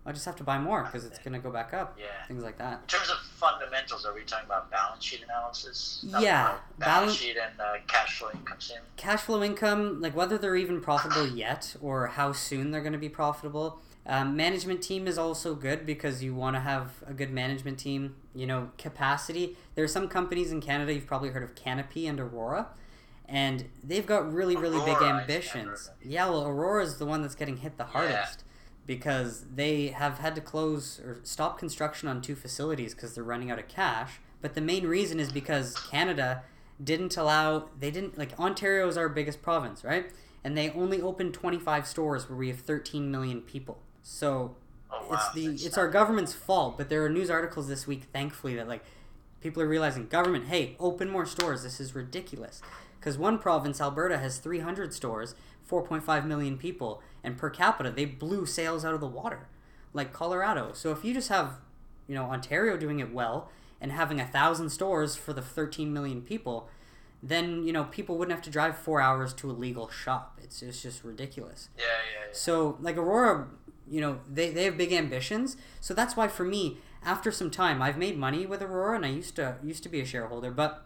I just have to buy more because it's gonna go back up. Yeah. Things like that. In terms of fundamentals, are we talking about balance sheet analysis? Yeah, balance balance- sheet and uh, cash flow income. Cash flow income, like whether they're even profitable yet or how soon they're going to be profitable. Um, management team is also good because you want to have a good management team. You know, capacity. There are some companies in Canada you've probably heard of Canopy and Aurora, and they've got really really big Aurora, I ambitions. Yeah, well, Aurora is the one that's getting hit the hardest because they have had to close or stop construction on two facilities because they're running out of cash. But the main reason is because Canada didn't allow they didn't like Ontario is our biggest province, right? And they only opened 25 stores where we have 13 million people. So Oh wow. it's the it's our government's fault, but there are news articles this week thankfully that like people are realizing government, hey, open more stores. This is ridiculous. Cuz one province, Alberta has 300 stores, 4.5 million people, and per capita they blew sales out of the water. Like Colorado. So if you just have, you know, Ontario doing it well and having a 1000 stores for the 13 million people, then, you know, people wouldn't have to drive 4 hours to a legal shop. It's it's just ridiculous. Yeah, yeah, yeah. So like Aurora, you know, they, they have big ambitions. So that's why for me, after some time, I've made money with Aurora, and I used to used to be a shareholder. But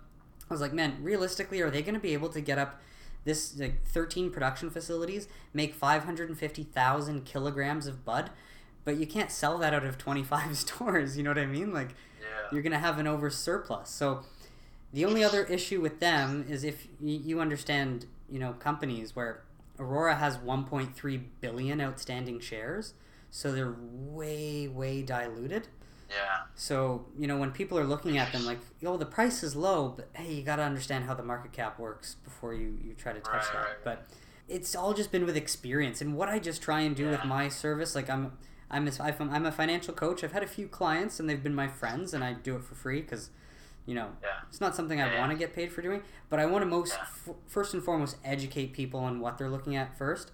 I was like, man, realistically, are they going to be able to get up this like 13 production facilities, make 550,000 kilograms of bud? But you can't sell that out of 25 stores. You know what I mean? Like Yeah. you're going to have an over surplus. So the only other issue with them is if you understand, you know, companies where Aurora has 1.3 billion outstanding shares, so they're way way diluted. Yeah. So, you know, when people are looking at them like, "Oh, the price is low," but hey, you got to understand how the market cap works before you you try to touch Right, that. right, right. But it's all just been with experience and what I just try and do with my service, like I'm I'm a, I'm a financial coach. I've had a few clients and they've been my friends and I do it for free cuz you know, Yeah. it's not something I Yeah, yeah. want to get paid for doing, but I want to most Yeah. f- first and foremost educate people on what they're looking at first.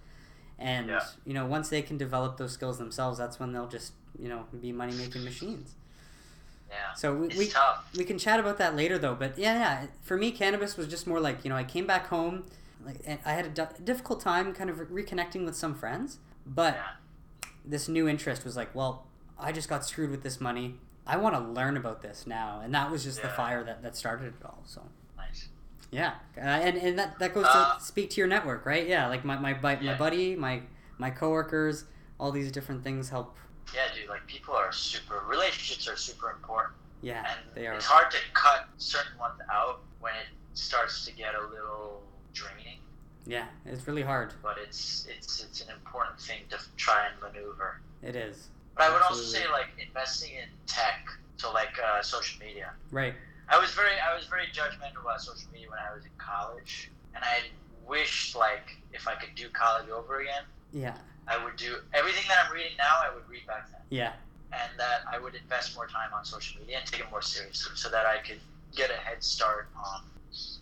And Yeah. you know, once they can develop those skills themselves, that's when they'll just, you know, be money making machines. Yeah. So we, we we can chat about that later though, but yeah, yeah, for me cannabis was just more like, you know, I came back home like and I had a difficult time kind of reconnecting with some friends, but Yeah. this new interest was like, well, I just got screwed with this money. I want to learn about this now, and that was just the fire that, that started it all. So Nice. yeah, uh, and and that, that goes Uh, to speak to your network, right? Yeah, like my my, my Yeah. buddy, my my coworkers, all these different things help. Yeah, dude. Like people are super. Relationships are super important, Yeah, and they are. it's hard to cut certain ones out when it starts to get a little draining. Yeah, it's really hard. But it's it's it's an important thing to try and maneuver. It is. But I would also say like investing in tech, so like uh, social media. Right. I was very I was very judgmental about social media when I was in college, and I wished like if I could do college over again, Yeah. I would do everything that I'm reading now. I would read back then, Yeah. and that I would invest more time on social media and take it more seriously, so that I could get a head start on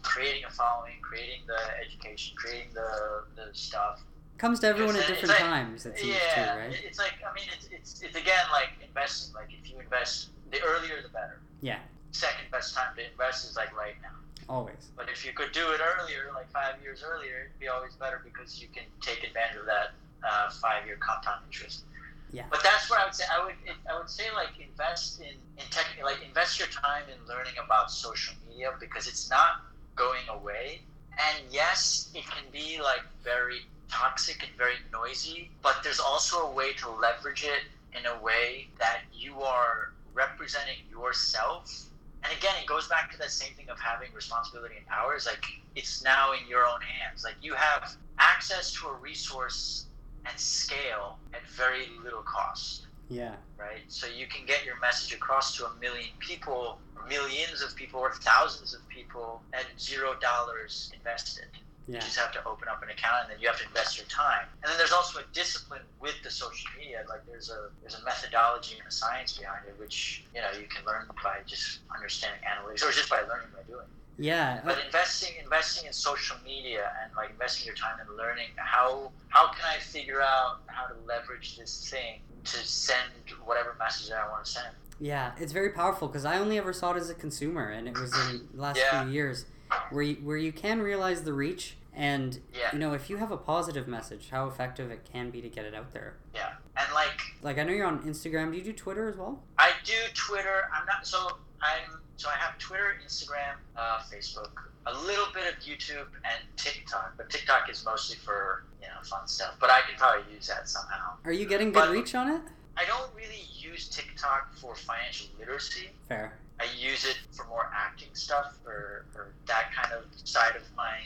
creating a following, creating the education, creating the the stuff. Comes to everyone at different like- times. It seems yeah, too, right? it- it's like I mean it's, it's it's again like investing. Like if you invest, the earlier the better. Yeah. Second best time to invest is like right now. Always. But if you could do it earlier, like five years earlier, it'd be always better because you can take advantage of that uh, five-year compound interest. Yeah. But that's where I would say I would I would say like invest in in tech like invest your time in learning about social media because it's not going away. And yes, it can be like very toxic and very noisy, but there's also a way to leverage it in a way that you are representing yourself. And again, it goes back to that same thing of having responsibility and power. Is like it's now in your own hands. Like you have access to a resource and scale at very little cost Yeah. right? So you can get your message across to a million people, millions of people, or thousands of people at zero dollars invested. Yeah. You just have to open up an account and then you have to invest your time. And then there's also a discipline with the social media. Like there's a there's a methodology and a science behind it, which you know you can learn by just understanding analytics or just by learning by doing. Yeah. But investing investing in social media and like investing your time in learning how how can I figure out how to leverage this thing to send whatever message that I want to send. Yeah, it's very powerful because I only ever saw it as a consumer, and it was in the last Yeah. few years where you, where you can realize the reach, and Yeah. you know if you have a positive message, how effective it can be to get it out there. Yeah. And like Like I know you're on Instagram. Do you do Twitter as well? I do Twitter. I'm not so I'm so I have Twitter, Instagram, uh, Facebook, a little bit of YouTube and TikTok. But TikTok is mostly for you know fun stuff. But I could probably use that somehow. Are you getting good But- reach on it? I don't really use TikTok for financial literacy. Fair. I use it for more acting stuff or, or that kind of side of my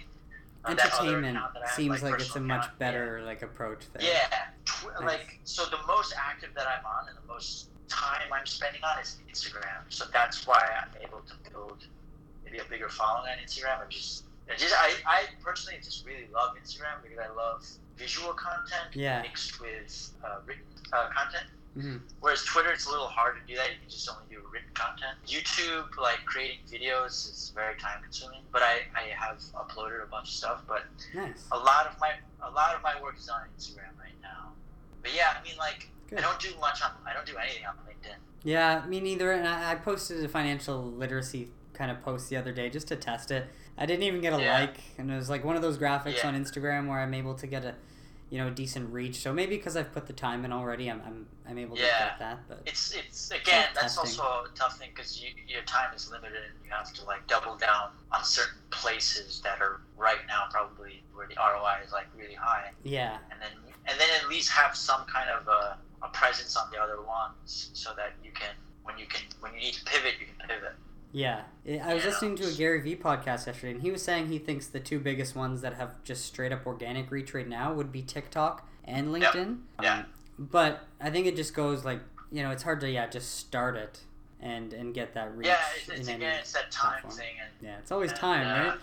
uh, Entertainment account that I have, seems like, it's a much account. better like approach there. Yeah, yeah. Tw- Nice. like so the most active that I'm on and the most time I'm spending on is Instagram. So that's why I'm able to build maybe a bigger following on Instagram. I'm just, I just I, I personally just really love Instagram because I love visual content Yeah. mixed with uh, written uh, content. hmm Whereas Twitter, it's a little hard to do that. You can just only do written content. YouTube, like creating videos, is very time consuming. But I, I have uploaded a bunch of stuff. But Nice. a lot of my a lot of my work is on Instagram right now. But yeah, I mean, like Good. I don't do much on. I don't do anything on LinkedIn. Yeah, me neither. And I, I posted a financial literacy kind of post the other day just to test it. I didn't even get a Yeah. like, and it was like one of those graphics Yeah. on Instagram where I'm able to get a, you know, decent reach. So maybe because I've put the time in already, I'm I'm, I'm able to get that. But It's it's again Tough that's testing. also a tough thing because you, your time is limited and you have to like double down on certain places that are right now probably where the ROI is like really high. yeah, and then and then at least have some kind of a, a presence on the other ones so that you can when you can when you need to pivot you can pivot yeah. I was listening to a Gary Vee podcast yesterday, and he was saying he thinks the two biggest ones that have just straight up organic reach right now would be TikTok and LinkedIn. Yeah. Um, but I think it just goes like you know it's hard to yeah just start it and and get that reach yeah it's, it's in any again it's that time platform. thing and Yeah, it's always and, time, uh, right?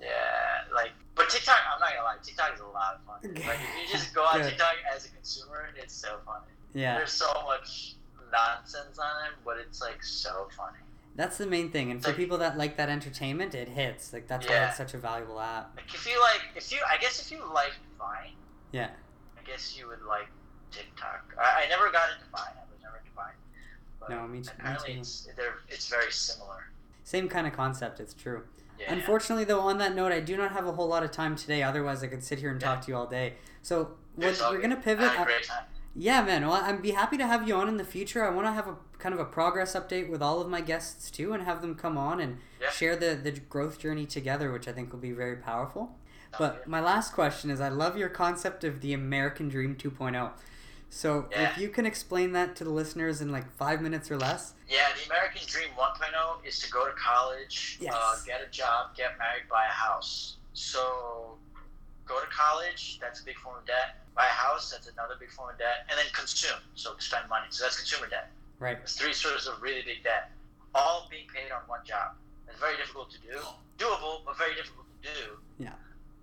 yeah like but tiktok i'm not gonna lie tiktok is a lot of fun like if you just go on tiktok as a consumer it's so funny Yeah, there's so much nonsense on it but it's like so funny that's the main thing. And for Like- people that like that entertainment, it hits. Like that's why it's such a valuable app. like if you like if you i guess if you like vine Yeah. i guess you would like tiktok i, I never got into vine i was never into vine but No, me, t- me apparently too. it's it's very similar. Same kind of concept. It's true. Yeah. Unfortunately, though, on that note, I do not have a whole lot of time today. Otherwise, I could sit here and talk to you all day. So we're, we're gonna pivot. I had I- a great time. Yeah, man. Well, I'd be happy to have you on in the future. I want to have a kind of a progress update with all of my guests too, and have them come on and Yeah. share the the growth journey together, which I think will be very powerful. Sounds But good. my last question is, I love your concept of the American Dream 2.0. So Yeah. if you can explain that to the listeners in like five minutes or less. yeah, the American Dream 1.0 is to go to college, uh, get a job, get married, buy a house. So go to college, that's a big form of debt. Buy a house, that's another big form of debt. And then consume, so spend money. So that's consumer debt. Right. There's three sources of really big debt, all being paid on one job. It's very difficult to do. Doable, but very difficult to do. Yeah.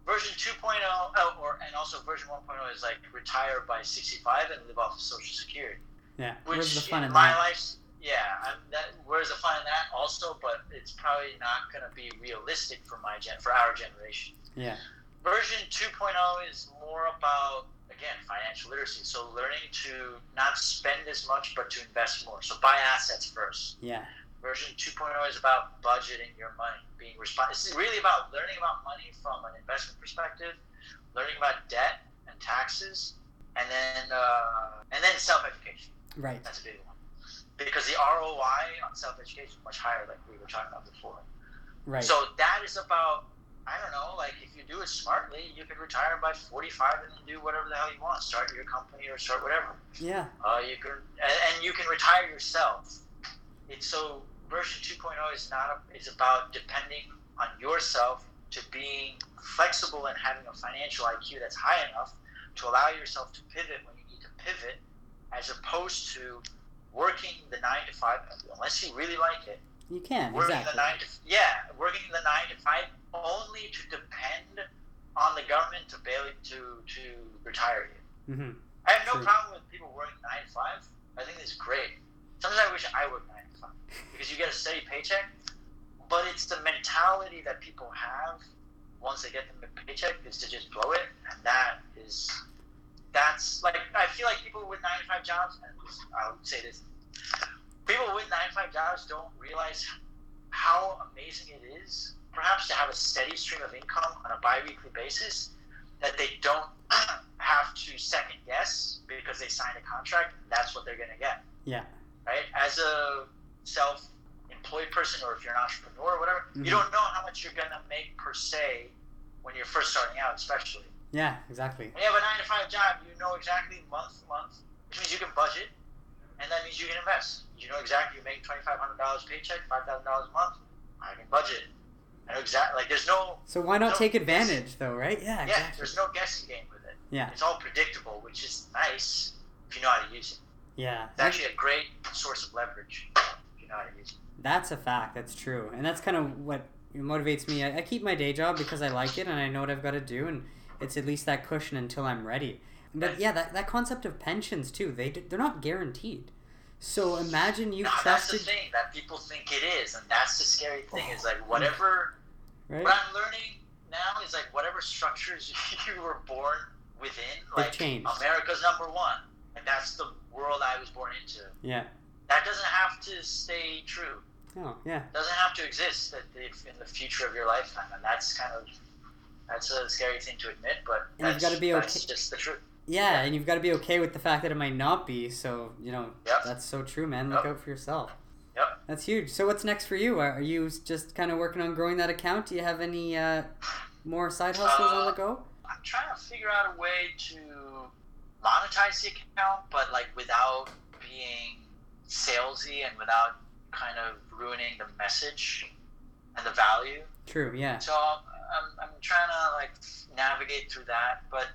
Version 2.0, oh, or and also version 1.0 is like retire by 65 and live off of Social Security. Yeah. Which Where's the fun in in my life, yeah, I'm, that where's the fun in that also, but it's probably not going to be realistic for my gen for our generation. Yeah. Version 2.0 is more about again financial literacy, so learning to not spend as much but to invest more. So buy assets first. Yeah. Version 2.0 is about budgeting your money, being responsible. It's really about learning about money from an investment perspective, learning about debt and taxes, and then uh, and then self education. Right. That's a big one because the ROI on self education is much higher, like we were talking about before. Right. So that is about I don't know, like if you do it smartly, you can retire by 45 and do whatever the hell you want. Start your company or start whatever. yeah. Uh, you can and, and you can retire yourself. it's so version 2.0 is not a, is about depending on yourself to being flexible and having a financial IQ that's high enough to allow yourself to pivot when you need to pivot, as opposed to working the nine to five unless you really like it. You can Working exactly. the nine to yeah, working the nine to five only to depend on the government to bail to to retire you. hmm I have no True. problem with people working nine to five. I think it's great. Sometimes I wish I worked nine because you get a steady paycheck. But it's the mentality that people have once they get the paycheck is to just blow it, and that is that's like I feel like people with nine to five jobs. And I would say this: people with nine to five jobs don't realize how amazing it is, perhaps to have a steady stream of income on a biweekly basis that they don't have to second guess because they signed a contract. That's what they're going to get, Yeah. right? As a self-employed person, or if you're an entrepreneur or whatever, Mhm. you don't know how much you're going to make per se when you're first starting out, especially. Yeah. Exactly. When you have a nine to five job, you know exactly month to month, which means you can budget, and that means you can invest. You know exactly you make twenty five hundred dollars paycheck, five thousand dollars a month. I can budget. I know exactly. Like there's no So why not No, take advantage though, right? Yeah. yeah, Exactly. there's no guessing game with it. Yeah. It's all predictable, which is nice if you know how to use it. Yeah. It's actually a great source of leverage if you know how to use it. That's a fact. That's true, and that's kind of what motivates me. I, I keep my day job because I like it and I know what I've got to do, and it's at least that cushion until I'm ready. But yeah, that, that concept of pensions too. They d- they're not guaranteed. So imagine you No, that's the thing that people think it is, and that's the scary thing. Is like oh. whatever right? what I'm learning now is like whatever structures you were born within, They've like changed. America's number one, and that's the world I was born into. Yeah. That doesn't have to stay true. Oh yeah. doesn't have to exist in the future of your lifetime, and that's kind of that's a scary thing to admit, but And you've that's, gotta be that's okay- just the truth. Yeah, and you've got to be okay with the fact that it might not be. So you know, Yep. that's so true, man. Look Yep. out for yourself. Yep. That's huge. So what's next for you? Are, are you just kind of working on growing that account? Do you have any uh, more side hustles on the Uh, go? I'm trying to figure out a way to monetize the account, but like without being salesy and without kind of ruining the message and the value. True. Yeah. So I'm, I'm trying to like navigate through that, but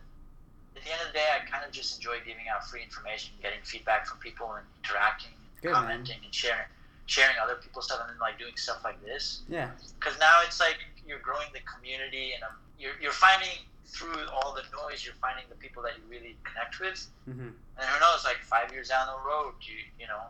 at the end of the day, I kind of just enjoy giving out free information, getting feedback from people, and interacting, and Good, man. commenting, and sharing, sharing other people's stuff, and then like doing stuff like this. Yeah. Because now it's like you're growing the community, and um, you're you're finding through all the noise, you're finding the people that you really connect with, hmm and who knows, like five years down the road, you you know.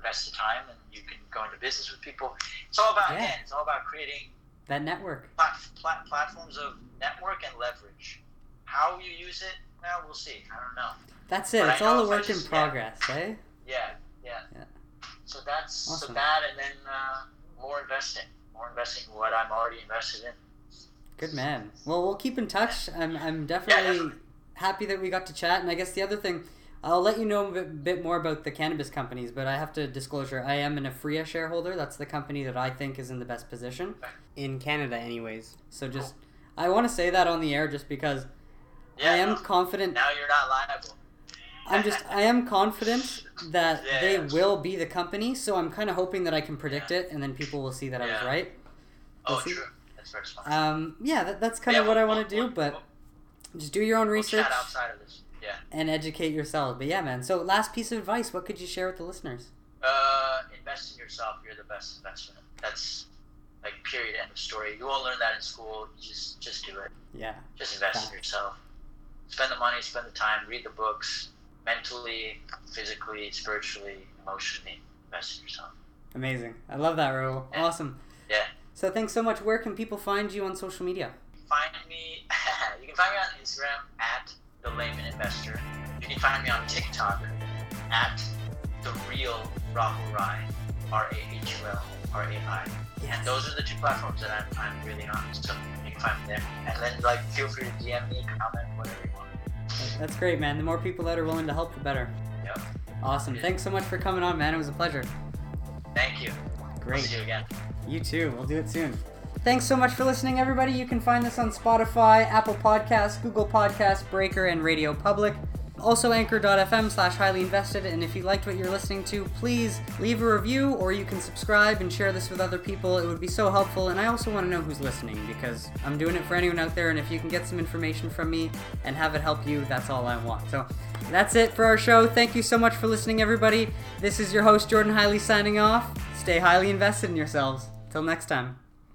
Invest the time and you can go into business with people. It's all about Yeah. it's all about creating That network. plat- plat- platforms of network and leverage. How you use it, well, we'll see. I don't know. That's it. But It's all a work in just- yeah. progress, eh? Yeah, yeah. Yeah. So that's Awesome. so that, and then uh, more investing, more investing in what I'm already invested in. Good man. Well, we'll keep in touch. I'm, I'm definitely definitely. happy that we got to chat. And I guess the other thing, I'll let you know a bit, more about the cannabis companies, but I have to disclosure I am an Aphria shareholder. That's the company that I think is in the best position in Canada, anyways. So just, I want to say that on the air just because Yeah, I am confident. now you're not liable. I'm just, I am confident that Yeah, they yeah. will be the company. So I'm kind of hoping that I can predict it, and then people will see that I was right. Oh, We'll see. true. That's very smart. Um, yeah, that, that's kind of what I we'll- want to do, we'll- but we'll- just do your own research. outside of this. Yeah. and educate yourself. But yeah, man. So last piece of advice, what could you share with the listeners? Uh, invest in yourself. You're the best investment. That's like period. End of story. You won't learn that in school. You just just do it. Yeah. Just invest in yourself. Spend the money, spend the time, read the books, mentally, physically, spiritually, emotionally. Invest in yourself. Amazing. I love that, Rahul. Yeah. Awesome. Yeah. So thanks so much. Where can people find you on social media? Find me. you can find me on Instagram at the Layman Investor. You can find me on TikTok at the real Rahul Rai, R A H U L R A I. And those are the two platforms that I'm, I'm really on. So you can find me there. And then like feel free to DM me, comment, whatever you want. That's great, man. The more people that are willing to help, the better. Yep. Awesome. Thanks so much for coming on, man. It was a pleasure. Thank you. Great. See you again. You too. We'll do it soon. Thanks so much for listening, everybody. You can find this on Spotify, Apple Podcasts, Google Podcasts, Breaker, and Radio Public. Also, anchor.fm slash highly invested. And if you liked what you're listening to, please leave a review or you can subscribe and share this with other people. It would be so helpful. And I also want to know who's listening because I'm doing it for anyone out there. And if you can get some information from me and have it help you, that's all I want. So that's it for our show. Thank you so much for listening, everybody. This is your host, Jordan Hiley, signing off. Stay highly invested in yourselves. Till next time.